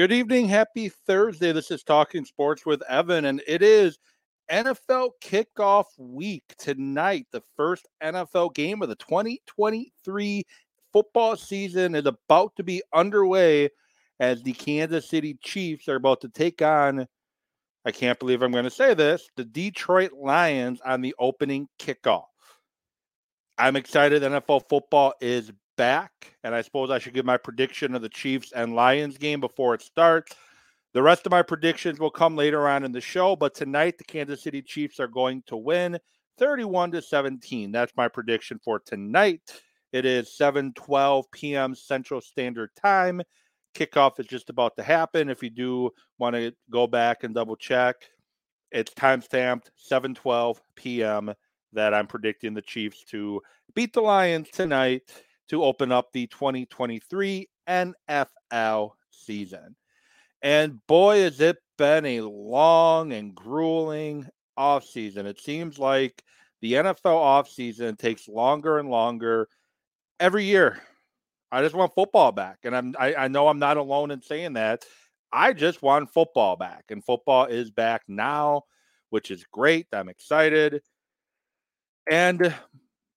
Good evening. Happy Thursday. This is Talking Sports with Evan, and it is NFL kickoff week tonight. The first NFL game of the 2023 football season is about to be underway as the Kansas City Chiefs are about to take on, I can't believe I'm going to say this, the Detroit Lions on the opening kickoff. I'm excited. NFL football is back. And I suppose I should give my prediction of the Chiefs and Lions game before it starts. The rest of my predictions will come later on in the show, but tonight the Kansas City Chiefs are going to win 31 to 17. That's my prediction for tonight. It is 7:12 p.m. Central Standard Time. Kickoff is just about to happen. If you do want to go back and double check, it's time stamped 7:12 p.m. that I'm predicting the Chiefs to beat the Lions tonight to open up the 2023 NFL season. And boy, has it been a long and grueling offseason. It seems like the NFL offseason takes longer and longer every year. I just want football back. And I'm I, I know I'm not alone in saying that. I just want football back. And football is back now, which is great. I'm excited. And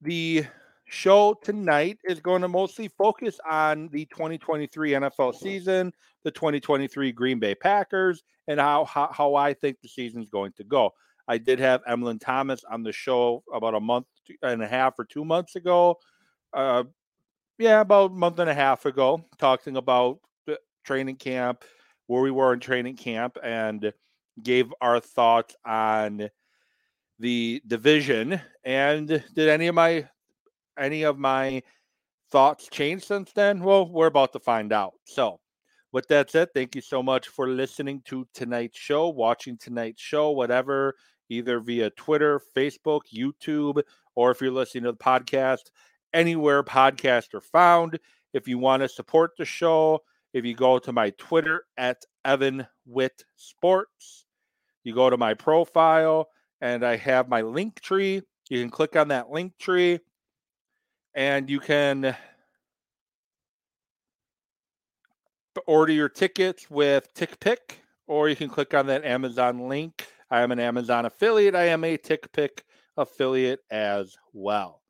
the show tonight is going to mostly focus on the 2023 NFL season, the 2023 Green Bay Packers, and how, how, how I think the season is going to go. I did have Emlyn Thomas on the show about a month and a half or two months ago. Uh, yeah, about a month and a half ago, talking about the training camp, where we were in training camp, and gave our thoughts on the division. And did any of my any of my thoughts changed since then? Well, we're about to find out. So, with that said, thank you so much for listening to tonight's show, watching tonight's show, whatever, either via Twitter, Facebook, YouTube, or if you're listening to the podcast, anywhere podcasts are found. If you want to support the show, if you go to my Twitter at Evan Witt Sports, you go to my profile and I have my link tree. You can click on that link tree and you can order your tickets with TickPick, or you can click on that Amazon link. I am an Amazon affiliate. I am a TickPick affiliate as well.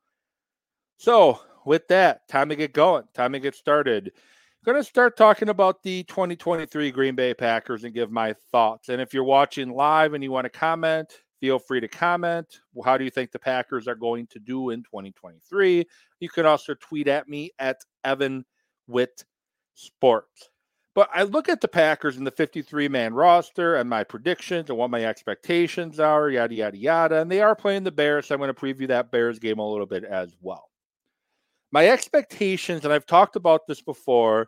So, with that, time to get going. Time to get started. I'm going to start talking about the 2023 Green Bay Packers and give my thoughts. And if you're watching live and you want to comment, Feel free to comment. How do you think the Packers are going to do in 2023? You can also tweet at me at Evan Witt Sports. But I look at the Packers in the 53 man roster and my predictions and what my expectations are, yada, yada, yada. And they are playing the Bears. So I'm going to preview that Bears game a little bit as well. My expectations, and I've talked about this before,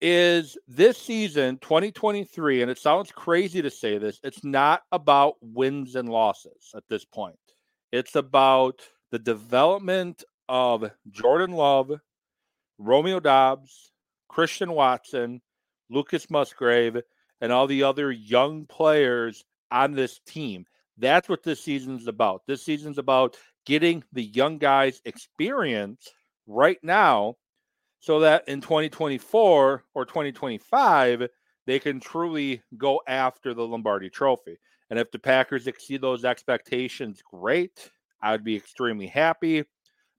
is this season 2023 and it sounds crazy to say this it's not about wins and losses at this point. It's about the development of jordan love romeo doubs christian watson lucas musgrave and all the other young players on this team. That's what this season's about. This season's about getting the young guys experience right now so that in 2024 or 2025 they can truly go after the Lombardi trophy. And if the Packers exceed those expectations, great. I would be extremely happy.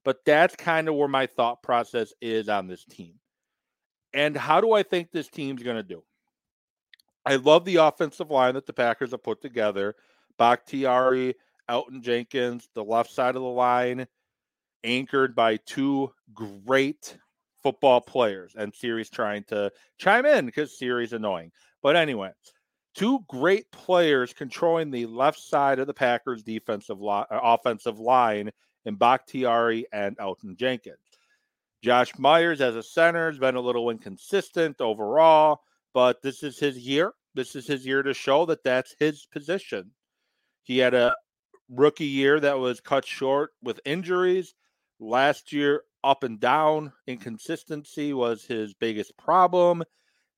But that's kind of where my thought process is on this team. And how do I think this team's going to do? I love the offensive line that the Packers have put together. Bakhtiari, Elgton Jenkins, the left side of the line, anchored by two great football players, and Siri's trying to chime in because Siri's annoying. But anyway, two great players controlling the left side of the Packers' defensive line, uh, offensive line in Bakhtiari and Elgton Jenkins. Josh Myers as a center has been a little inconsistent overall, but this is his year. This is his year to show that that's his position. He had a rookie year that was cut short with injuries. Last year, up and down. Inconsistency was his biggest problem.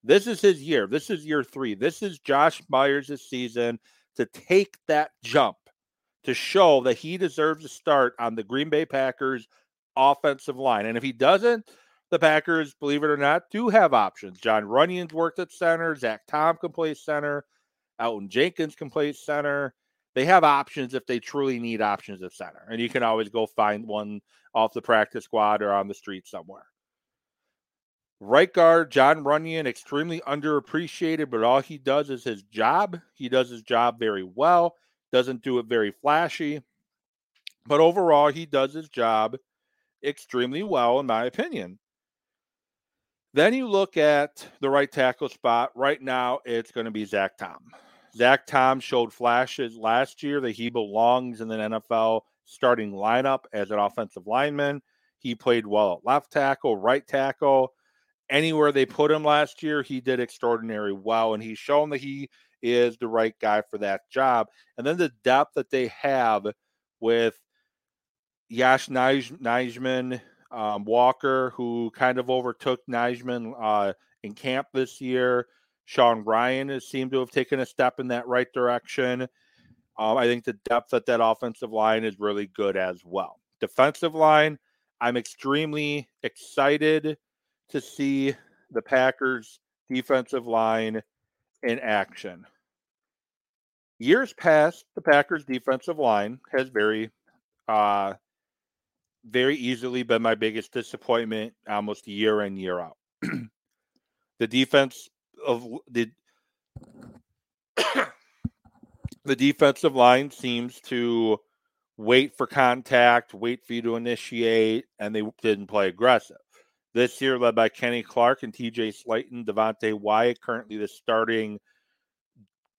This is his year. This is year three. This is Josh Myers' season to take that jump to show that he deserves a start on the Green Bay Packers offensive line. And if he doesn't, the Packers, believe it or not, do have options. John Runyan's worked at center. Zach Tom can play center. Elgton Jenkins can play center. They have options if they truly need options at center. And you can always go find one off the practice squad or on the street somewhere. Right guard, John Runyan, extremely underappreciated, but all he does is his job. He does his job very well, doesn't do it very flashy. But overall, he does his job extremely well, in my opinion. Then you look at the right tackle spot. Right now, it's going to be Zach Tom. Zach Tom showed flashes last year that he belongs in the NFL starting lineup as an offensive lineman. He played well at left tackle, right tackle. Anywhere they put him last year, he did extraordinary well, and he's shown that he is the right guy for that job. And then the depth that they have with Yosh Nijman, um, Walker, who kind of overtook Nijman uh, in camp this year. Sean Rhyan has seemed to have taken a step in that right direction. Um, I think the depth at that offensive line is really good as well. Defensive line, I'm extremely excited to see the Packers defensive line in action. Years past, the Packers defensive line has very uh, very easily been my biggest disappointment almost year in year out. the defense of the the defensive line seems to wait for contact, wait for you to initiate, and they didn't play aggressive. This year, led by Kenny Clark and TJ Slaton, Devonte Wyatt, currently the starting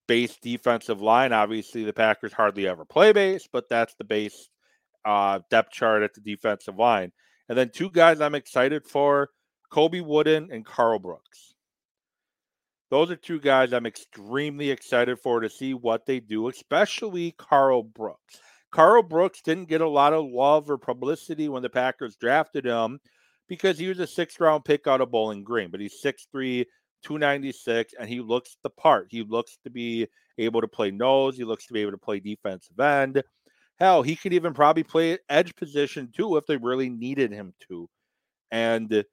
base defensive line. Obviously, the Packers hardly ever play base, but that's the base uh, depth chart at the defensive line. And then two guys I'm excited for Kobe Wooden and Karl Brooks. Those are two guys I'm extremely excited for to see what they do, especially Karl Brooks. Karl Brooks didn't get a lot of love or publicity when the Packers drafted him because he was a sixth round pick out of Bowling Green, but he's 6'3, 296, and he looks the part. He looks to be able to play nose, he looks to be able to play defensive end. Hell, he could even probably play edge position too if they really needed him to. And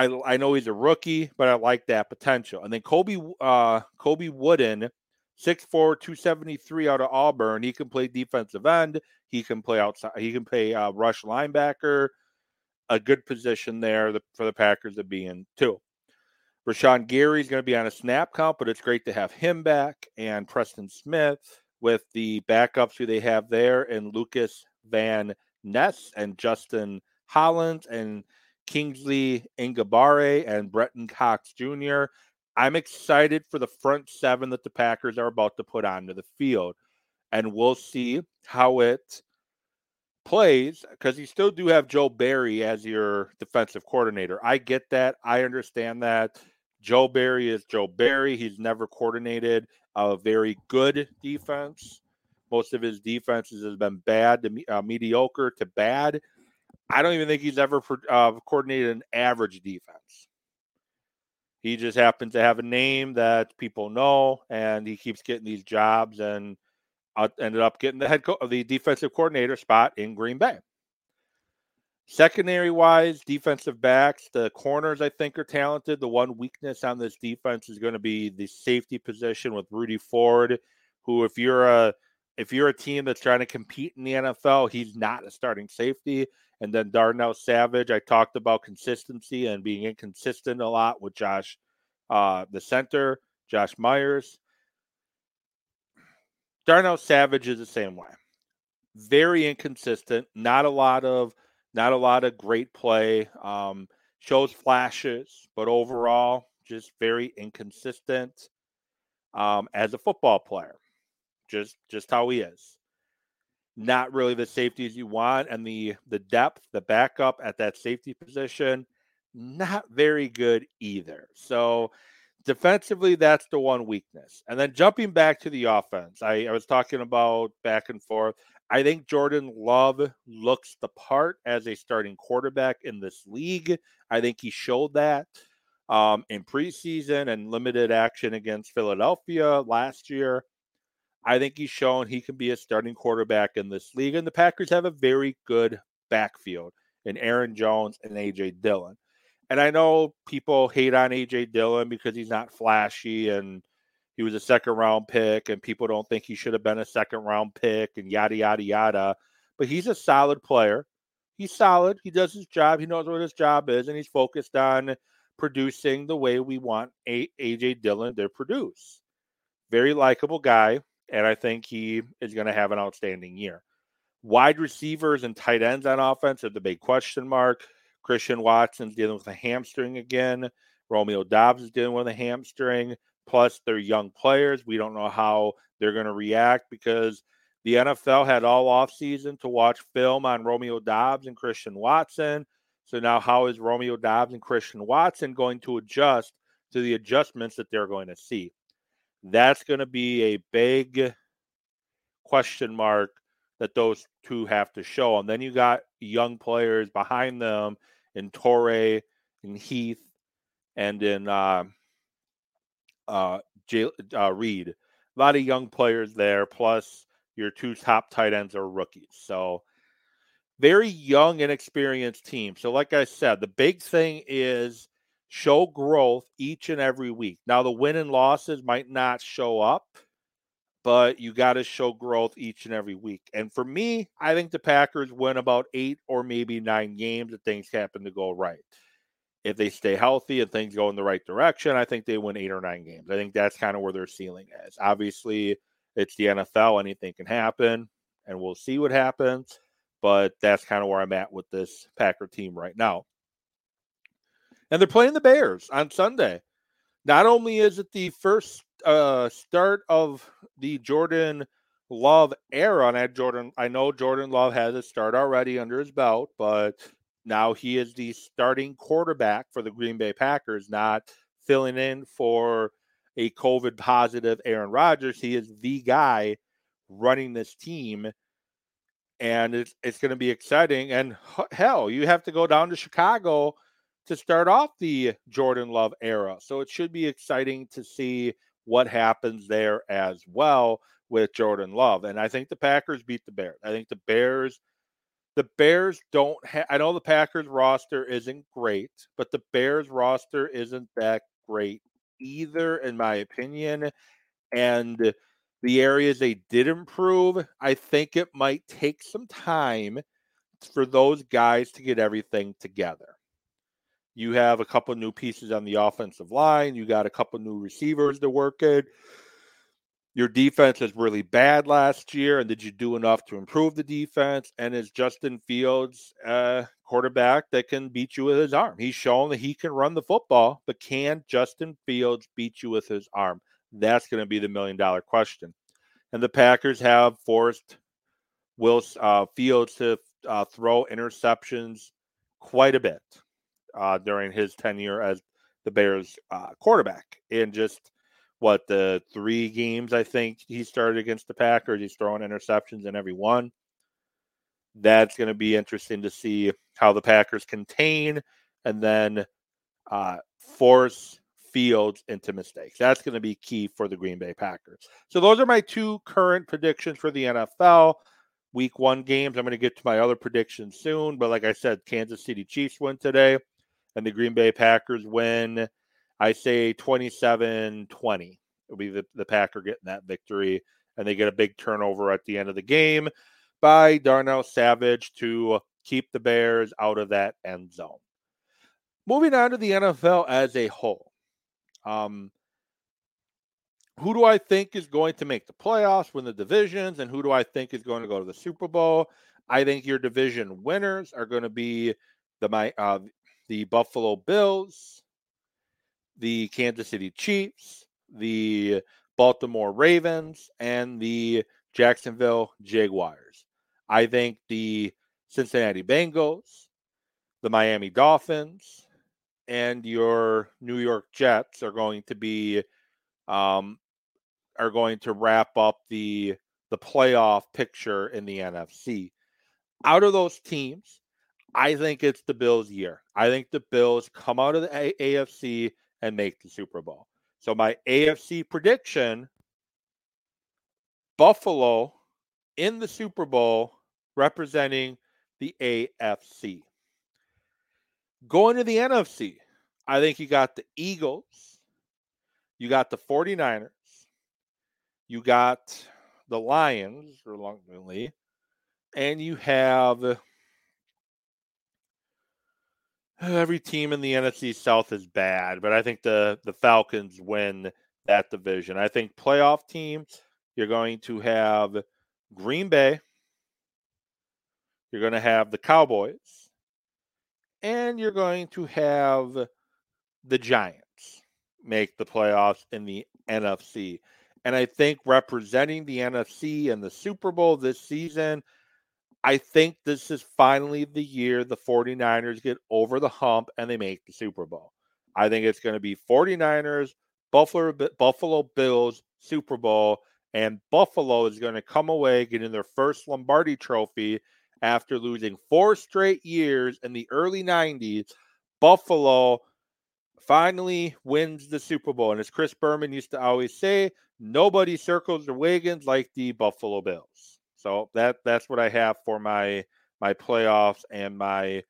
I I know he's a rookie, but I like that potential. And then Kobe uh Colby Wooden, 6'4, 273 out of Auburn. He can play defensive end. He can play outside. He can play uh, rush linebacker. A good position there for the Packers to be in too. Rashan Gary is going to be on a snap count, but it's great to have him back. And Preston Smith with the backups who they have there, and Lucas Van Ness and Justin Hollins and Kingsley Enagbare and Brenton Cox Jr. I'm excited for the front seven that the Packers are about to put onto the field. And we'll see how it plays because you still do have Joe Barry as your defensive coordinator. I get that. I understand that. Joe Barry is Joe Barry. He's never coordinated a very good defense. Most of his defenses has been bad to uh, mediocre to bad. I don't even think he's ever uh, coordinated an average defense. He just happens to have a name that people know, and he keeps getting these jobs, and uh, ended up getting the head co- the defensive coordinator spot in Green Bay. Secondary wise, defensive backs, the corners I think are talented. The one weakness on this defense is going to be the safety position with Rudy Ford, who if you're a if you're a team that's trying to compete in the NFL, he's not a starting safety. And then Darnell Savage, I talked about consistency and being inconsistent a lot with Josh, uh, the center, Josh Myers. Darnell Savage is the same way. Very inconsistent, not a lot of not a lot of great play. Um, shows flashes, but overall, just very inconsistent um, as a football player. Just just how he is. Not really the safeties you want, and the the depth, the backup at that safety position, not very good either. So defensively, that's the one weakness. And then jumping back to the offense, I, I was talking about back and forth. I think Jordan Love looks the part as a starting quarterback in this league. I think he showed that um, in preseason and limited action against Philadelphia last year. I think he's shown he can be a starting quarterback in this league. And the Packers have a very good backfield in Aaron Jones and AJ Dillon. And I know people hate on AJ Dillon because he's not flashy and he was a second round pick, and people don't think he should have been a second round pick and yada, yada, yada. But he's a solid player. He's solid. He does his job. He knows what his job is, and he's focused on producing the way we want AJ Dillon to produce. Very likable guy, and I think he is going to have an outstanding year. Wide receivers and tight ends on offense are the big question mark. Christian Watson's dealing with a hamstring again. Romeo Doubs is dealing with a hamstring. Plus, they're young players. We don't know how they're going to react because the NFL had all offseason to watch film on Romeo Doubs and Christian Watson. So now, how is Romeo Doubs and Christian Watson going to adjust to the adjustments that they're going to see? That's going to be a big question mark that those two have to show. And then you got young players behind them in Toure and Heath and in uh, uh, J- uh, Reed. A lot of young players there, plus your two top tight ends are rookies. So very young inexperienced team. So, like I said, the big thing is show growth each and every week. Now, the win and losses might not show up, but you got to show growth each and every week. And for me, I think the Packers win about eight or maybe nine games if things happen to go right. If they stay healthy and things go in the right direction, I think they win eight or nine games. I think that's kind of where their ceiling is. Obviously, it's the NFL, anything can happen, and we'll see what happens but that's kind of where I'm at with this Packer team right now. And they're playing the Bears on Sunday. Not only is it the first uh, start of the Jordan Love era, and I Jordan, I know Jordan Love has a start already under his belt, but now he is the starting quarterback for the Green Bay Packers, not filling in for a COVID positive Aaron Rodgers. He is the guy running this team and it's it's going to be exciting. And hell, you have to go down to Chicago to start off the Jordan Love era, so it should be exciting to see what happens there as well with Jordan Love. And I think the Packers beat the Bears. I think the Bears. The Bears don't. I know the Packers roster isn't great, but the Bears roster isn't that great either, in my opinion. And the areas they did improve, I think it might take some time for those guys to get everything together. You have a couple new pieces on the offensive line. You got a couple new receivers to work in. Your defense is really bad last year, and did you do enough to improve the defense? And is Justin Fields a quarterback that can beat you with his arm? He's shown that he can run the football, but can Justin Fields beat you with his arm? That's going to be the million dollar question. And the Packers have forced Will uh, Fields to uh, throw interceptions quite a bit uh, during his tenure as the Bears uh, quarterback. In just what the three games I think he started against the Packers, he's throwing interceptions in every one. That's going to be interesting to see how the Packers contain and then uh, force Fields into mistakes. That's going to be key for the Green Bay Packers. So those are my two current predictions for the NFL. Week one games. I'm going to get to my other predictions soon. But like I said, Kansas City Chiefs win today, and the Green Bay Packers win. I say 27 20. It'll be the, the Packer getting that victory, and they get a big turnover at the end of the game by Darnell Savage to keep the Bears out of that end zone. Moving on to the NFL as a whole. Um, who do I think is going to make the playoffs, win the divisions, and who do I think is going to go to the Super Bowl? I think your division winners are going to be the my uh, the Buffalo Bills, the Kansas City Chiefs, the Baltimore Ravens, and the Jacksonville Jaguars. I think the Cincinnati Bengals, the Miami Dolphins, and your New York Jets are going to be um, are going to wrap up the the playoff picture in the NFC. Out of those teams, I think it's the Bills' year. I think the Bills come out of the AFC and make the Super Bowl. So my AFC prediction: Buffalo in the Super Bowl representing the AFC. Going to the NFC, I think you got the Eagles, you got the 49ers, you got the Lions, reluctantly, and you have every team in the NFC South is bad, but I think the the Falcons win that division. I think playoff teams, you're going to have Green Bay, you're going to have the Cowboys, and you're going to have the Giants make the playoffs in the NFC. And I think representing the NFC in the Super Bowl this season, I think this is finally the year the 49ers get over the hump and they make the Super Bowl. I think it's going to be 49ers, Buffalo, Buffalo Bills, Super Bowl, and Buffalo is going to come away getting their first Lombardi trophy after losing four straight years in the early 90s. Buffalo finally wins the Super Bowl. And as Chris Berman used to always say, nobody circles the wagons like the Buffalo Bills. So that that's what I have for my my playoffs and my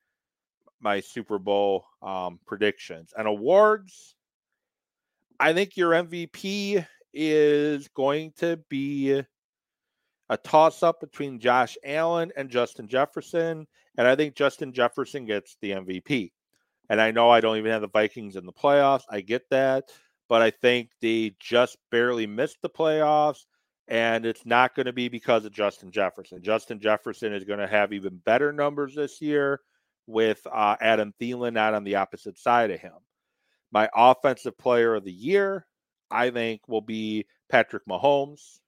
my Super Bowl um, predictions and awards. I think your MVP is going to be a toss up between Josh Allen and Justin Jefferson. And I think Justin Jefferson gets the MVP. And I know I don't even have the Vikings in the playoffs. I get that. But I think they just barely missed the playoffs. And it's not going to be because of Justin Jefferson. Justin Jefferson is going to have even better numbers this year with uh, Adam Thielen out on the opposite side of him. My offensive player of the year, I think, will be Patrick Mahomes.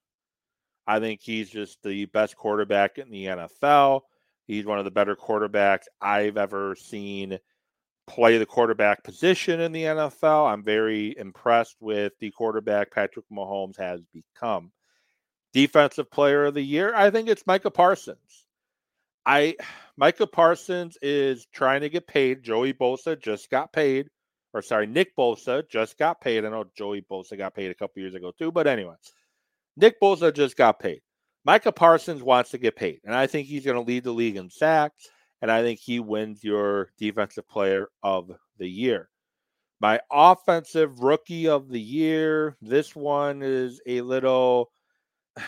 I think he's just the best quarterback in the NFL. He's one of the better quarterbacks I've ever seen play the quarterback position in the NFL. I'm very impressed with the quarterback Patrick Mahomes has become. Defensive player of the year, I think it's Micah Parsons. I Micah Parsons is trying to get paid. Joey Bosa just got paid. Or sorry, Nick Bosa just got paid. I know Joey Bosa got paid a couple years ago too, but anyway. Nick Bosa just got paid. Micah Parsons wants to get paid, and I think he's going to lead the league in sacks, and I think he wins your defensive player of the year. My offensive rookie of the year, this one is a little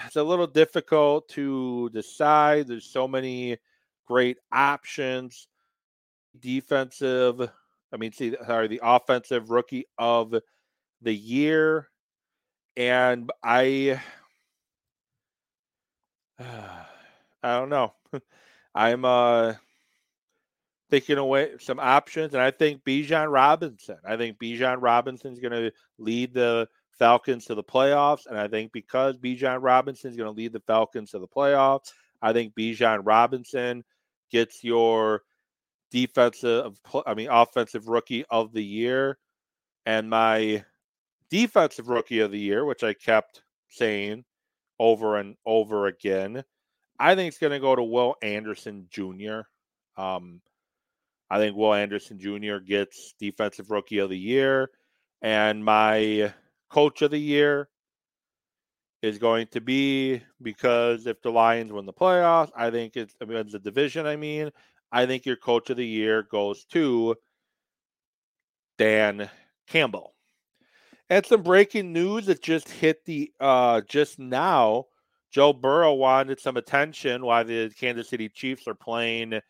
it's a little difficult to decide. There's so many great options. Defensive, I mean, see, sorry, the offensive rookie of the year. And I, I don't know. I'm uh thinking away some options, and I think Bijan Robinson. I think Bijan Robinson is going to lead the Falcons to the playoffs, and I think because Bijan Robinson is going to lead the Falcons to the playoffs, I think Bijan Robinson gets your defensive, I mean, offensive rookie of the year, and my defensive rookie of the year, which I kept saying over and over again. I think it's going to go to Will Anderson Jr. Um, I think Will Anderson Jr. gets defensive rookie of the year. And my coach of the year is going to be because if the Lions win the playoffs, I think it's, I mean, the division. I mean, I think your coach of the year goes to Dan Campbell. And some breaking news that just hit the uh just now. Joe Burrow wanted some attention while the Kansas City Chiefs are playing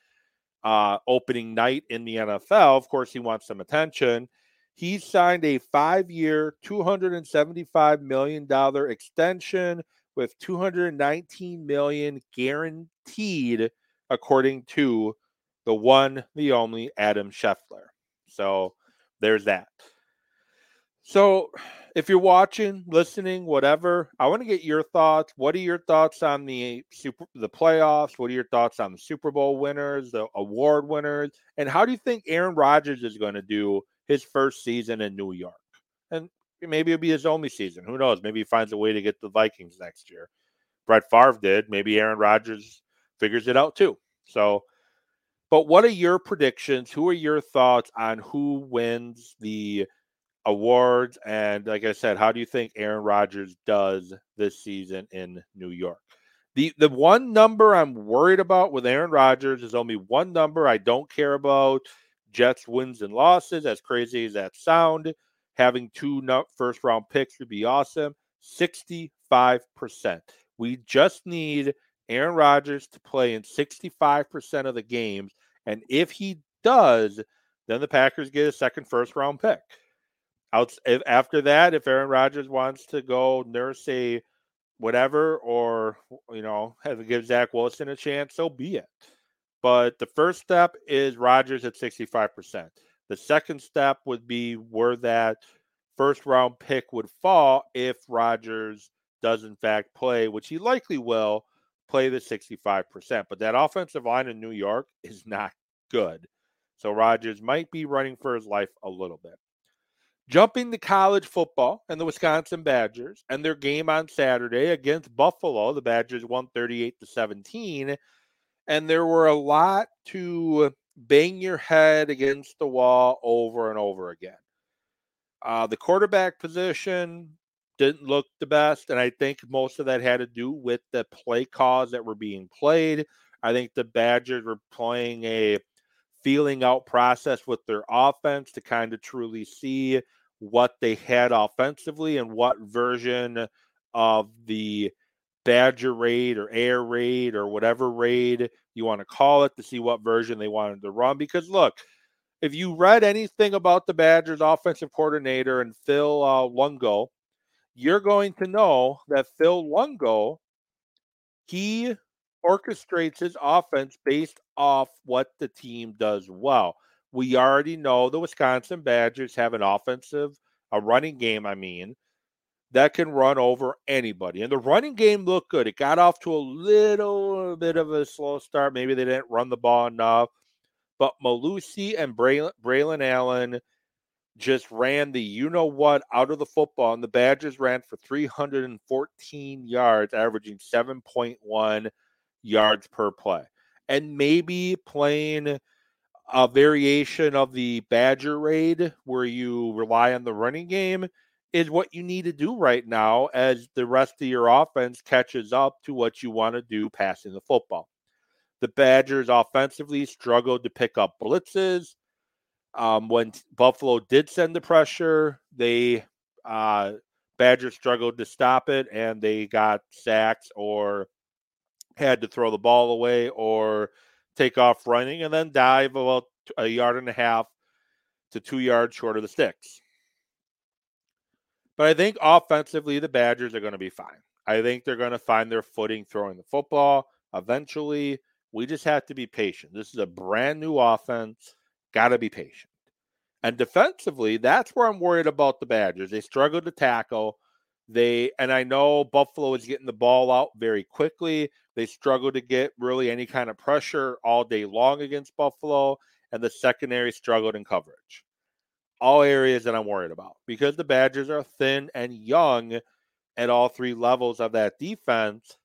uh opening night in the NFL. Of course, he wants some attention. He signed a five-year, $275 million extension with 219 million guaranteed, according to the one, the only Adam Schefter. So there's that. So, if you're watching, listening, whatever, I want to get your thoughts. What are your thoughts on the super the playoffs? What are your thoughts on the Super Bowl winners, the award winners, and how do you think Aaron Rodgers is going to do his first season in New York? And maybe it'll be his only season. Who knows? Maybe he finds a way to get the Vikings next year. Brett Favre did. Maybe Aaron Rodgers figures it out too. So, but what are your predictions? Who are your thoughts on who wins the awards. And like I said, how do you think Aaron Rodgers does this season in New York? The the one number I'm worried about with Aaron Rodgers is only one number I don't care about Jets wins and losses, as crazy as that sound, having two first round picks would be awesome. 65%. We just need Aaron Rodgers to play in 65% of the games. And if he does, then the Packers get a second first round pick. After that, if Aaron Rodgers wants to go nurse a whatever, or you know, have give Zach Wilson a chance, so be it. But the first step is Rodgers at 65%. The second step would be where that first round pick would fall if Rodgers does in fact play, which he likely will play the 65%. But that offensive line in New York is not good. So Rodgers might be running for his life a little bit. Jumping to college football and the Wisconsin Badgers and their game on Saturday against Buffalo, the Badgers won 38 to 17. And there were a lot to bang your head against the wall over and over again. Uh, the quarterback position didn't look the best, and I think most of that had to do with the play calls that were being played. I think the Badgers were playing a feeling out process with their offense to kind of truly see what they had offensively and what version of the Badger raid or air raid or whatever raid you want to call it to see what version they wanted to run. Because look, if you read anything about the Badgers offensive coordinator and Phil uh, Longo, you're going to know that Phil Longo, he orchestrates his offense based off what the team does well. We already know the Wisconsin Badgers have an offensive, a running game, I mean, that can run over anybody. And the running game looked good. It got off to a little uh, bit of a slow start. Maybe they didn't run the ball enough. But Mellusi and Braylon, Braylon Allen just ran the you know what out of the football. And the Badgers ran for 314 yards, averaging 7.1 yards per play. And maybe playing a variation of the Badger raid where you rely on the running game is what you need to do right now as the rest of your offense catches up to what you want to do passing the football. The Badgers offensively struggled to pick up blitzes. Um, when Buffalo did send the pressure, they uh, Badgers struggled to stop it, and they got sacks or had to throw the ball away or take off running and then dive about a yard and a half to two yards short of the sticks. But I think offensively, the Badgers are going to be fine. I think they're going to find their footing throwing the football eventually. We just have to be patient. This is a brand new offense. Got to be patient. And defensively, that's where I'm worried about the Badgers. They struggle to tackle. They and I know Buffalo is getting the ball out very quickly. They struggle to get really any kind of pressure all day long against Buffalo, and the secondary struggled in coverage all areas that I'm worried about because the Badgers are thin and young at all three levels of that defense.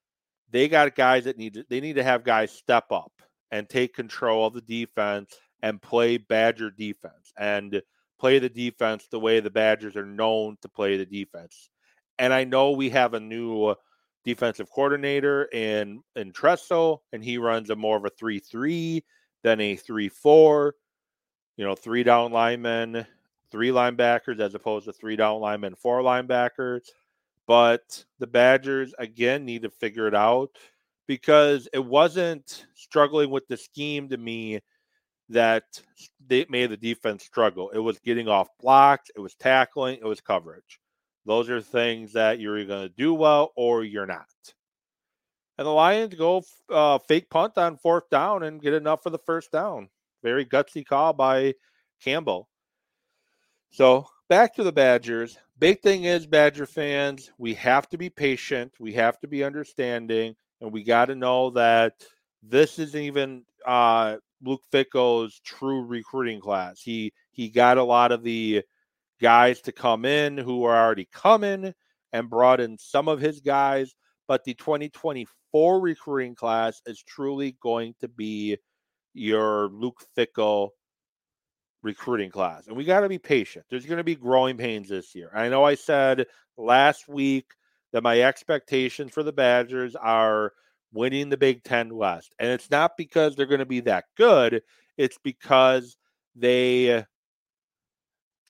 They got guys that need to, they need to have guys step up and take control of the defense and play Badger defense and play the defense the way the Badgers are known to play the defense. And I know we have a new defensive coordinator in in Tressel, and he runs a more of a three three than a three four. You know, three down linemen three linebackers as opposed to three down linemen, four linebackers. But the Badgers, again, need to figure it out because it wasn't struggling with the scheme to me that they made the defense struggle. It was getting off blocks, it was tackling, it was coverage. Those are things that you're going to do well or you're not. And the Lions go uh, fake punt on fourth down and get enough for the first down. Very gutsy call by Campbell. So back to the Badgers. Big thing is, Badger fans, we have to be patient. We have to be understanding, and we got to know that this isn't even uh, Luke Fickell's true recruiting class. He he got a lot of the guys to come in who are already coming and brought in some of his guys, but the 2024 recruiting class is truly going to be your Luke Fickell recruiting class. And we got to be patient. There's going to be growing pains this year. I know I said last week that my expectations for the Badgers are winning the Big Ten West. And it's not because they're going to be that good, it's because they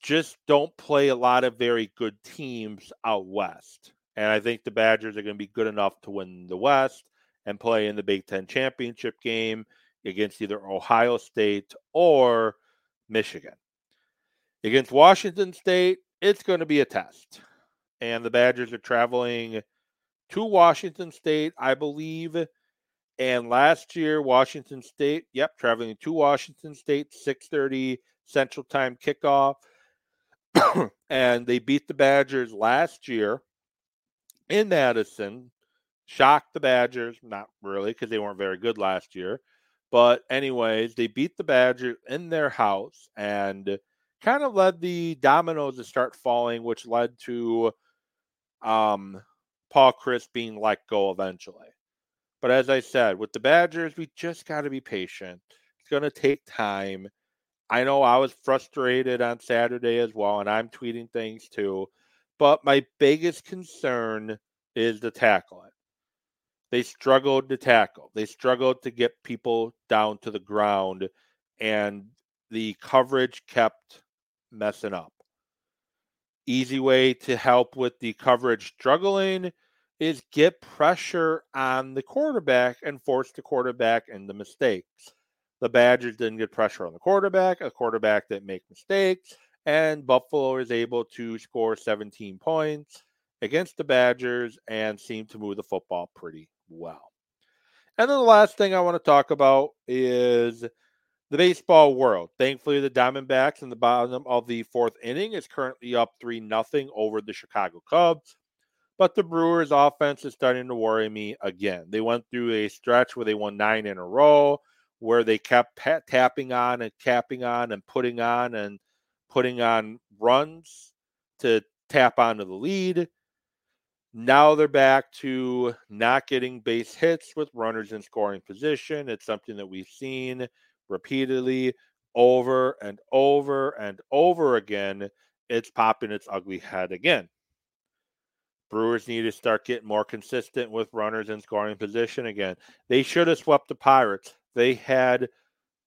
just don't play a lot of very good teams out west. And I think the Badgers are going to be good enough to win the West and play in the Big Ten championship game against either Ohio State or Michigan. Against Washington State, it's going to be a test. And the Badgers are traveling to Washington State, I believe. And last year, Washington State, yep, traveling to Washington State, 6:30 Central Time kickoff. and they beat the Badgers last year in Madison. Shocked the Badgers, not really, because they weren't very good last year. But, anyways, they beat the Badgers in their house and kind of led the dominoes to start falling, which led to um, Paul Chryst being let go eventually. But as I said, with the Badgers, we just got to be patient. It's going to take time. I know I was frustrated on Saturday as well, and I'm tweeting things too. But my biggest concern is the tackling. They struggled to tackle. They struggled to get people down to the ground, and the coverage kept messing up. Easy way to help with the coverage struggling is get pressure on the quarterback and force the quarterback into mistakes. The Badgers didn't get pressure on the quarterback, a quarterback that make mistakes, and Buffalo is able to score 17 points against the Badgers and seem to move the football pretty well. And then the last thing I want to talk about is the baseball world. Thankfully, the Diamondbacks in the bottom of the fourth inning is currently up 3 0 over the Chicago Cubs. But the Brewers' offense is starting to worry me again. They went through a stretch where they won nine in a row, where they kept tapping on and capping on and putting on and putting on runs to tap onto the lead. Now they're back to not getting base hits with runners in scoring position. It's something that we've seen repeatedly over and over and over again, it's popping its ugly head again. Brewers need to start getting more consistent with runners in scoring position again. They should have swept the Pirates. They had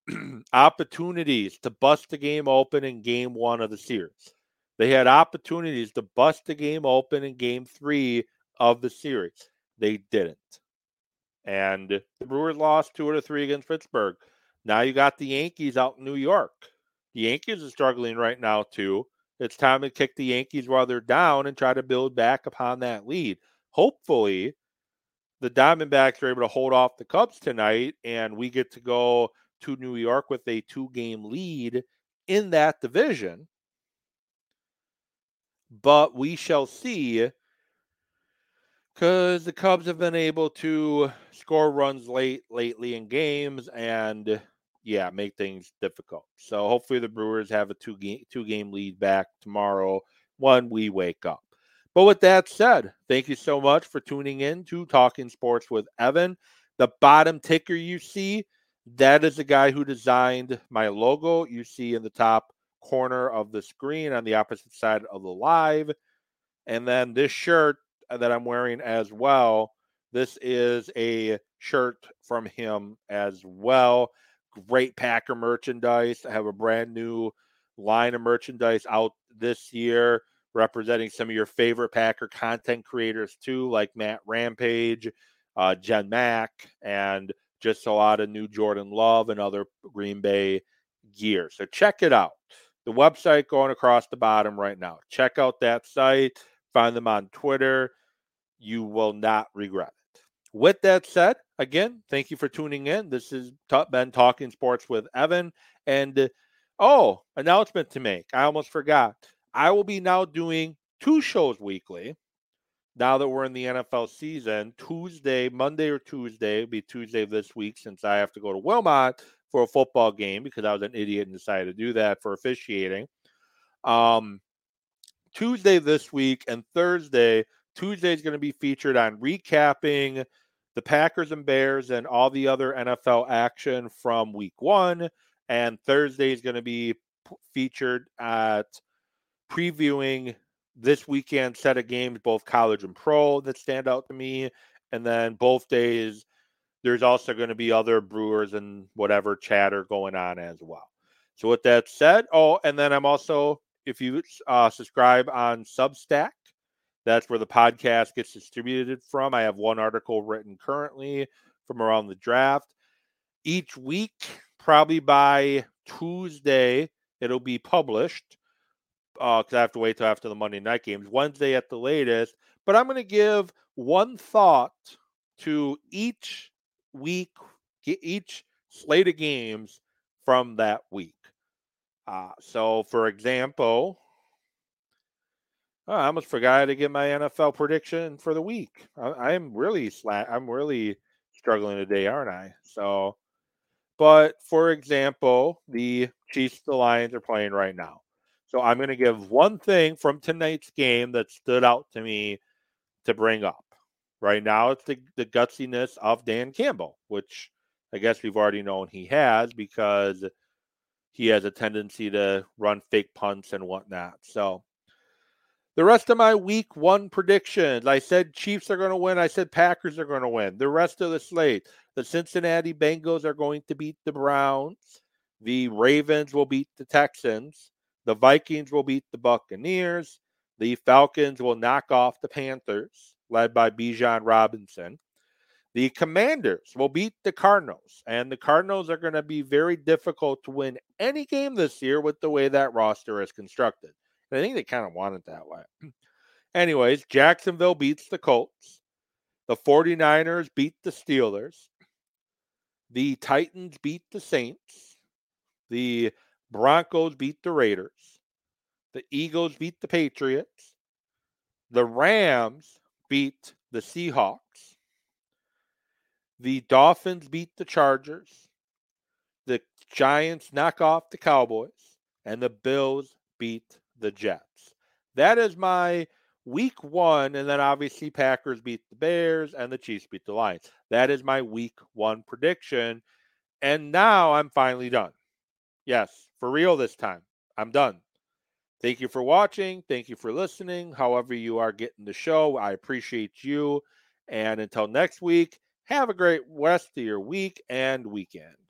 opportunities to bust the game open in game one of the series. They had opportunities to bust the game open in game three of the series. They didn't. And the Brewers lost two out of three against Pittsburgh. Now you got the Yankees out in New York. The Yankees are struggling right now, too. It's time to kick the Yankees while they're down and try to build back upon that lead. Hopefully, the Diamondbacks are able to hold off the Cubs tonight, and we get to go to New York with a two game lead in that division. But we shall see because the Cubs have been able to score runs late lately in games and yeah, make things difficult. So hopefully the Brewers have a two game two game lead back tomorrow when we wake up. But with that said, thank you so much for tuning in to Talking Sports with Evan. The bottom ticker you see, that is the guy who designed my logo. You see in the top corner of the screen on the opposite side of the live. And then this shirt that I'm wearing as well, this is a shirt from him as well great Packer merchandise. I have a brand new line of merchandise out this year representing some of your favorite Packer content creators too, like Matt Rampage, uh, Jen Mack, and just a lot of new Jordan Love and other Green Bay gear. So check it out. The website going across the bottom right now. Check out that site. Find them on Twitter. You will not regret it. With that said, again, thank you for tuning in. This has been Talking Sports with Evan. And oh, announcement to make. I almost forgot. I will be now doing two shows weekly. Now that we're in the NFL season, Tuesday, Monday or Tuesday, will be Tuesday of this week since I have to go to Wilmot for a football game because I was an idiot and decided to do that for officiating. Um, Tuesday this week and Thursday. Tuesday is going to be featured on recapping the Packers and Bears and all the other NFL action from week one. And Thursday is going to be p- featured at previewing this weekend set of games, both college and pro, that stand out to me. And then both days, there's also going to be other Brewers and whatever chatter going on as well. So with that said, oh, and then I'm also if you uh, subscribe on Substack, that's where the podcast gets distributed from. I have one article written currently from around the draft. Each week, probably by Tuesday, it'll be published because uh, I have to wait till after the Monday night games, Wednesday at the latest. But I'm going to give one thought to each week, each slate of games from that week. Uh, so, for example, oh, I almost forgot to get my NFL prediction for the week. I, am really slack. I'm really struggling today, aren't I? So, but for example, the Chiefs, the Lions are playing right now. So I'm going to give one thing from tonight's game that stood out to me to bring up. Right now, it's the, the gutsiness of Dan Campbell, which I guess we've already known he has because he has a tendency to run fake punts and whatnot. So the rest of my week one predictions I said Chiefs are going to win. I said Packers are going to win. The rest of the slate the Cincinnati Bengals are going to beat the Browns. The Ravens will beat the Texans. The Vikings will beat the Buccaneers. The Falcons will knock off the Panthers, led by Bijan Robinson. The Commanders will beat the Cardinals, and the Cardinals are going to be very difficult to win any game this year with the way that roster is constructed. I think they kind of want it that way. Anyways, Jacksonville beats the Colts. The 49ers beat the Steelers. The Titans beat the Saints. The Broncos beat the Raiders. The Eagles beat the Patriots. The Rams beat the Seahawks. The Dolphins beat the Chargers. The Giants knock off the Cowboys. And the Bills beat the Jets. That is my week one. And then obviously Packers beat the Bears and the Chiefs beat the Lions. That is my week one prediction. And now I'm finally done. Yes, for real this time. I'm done. Thank you for watching. Thank you for listening. However, you are getting the show, I appreciate you. And until next week, have a great rest of your week and weekend.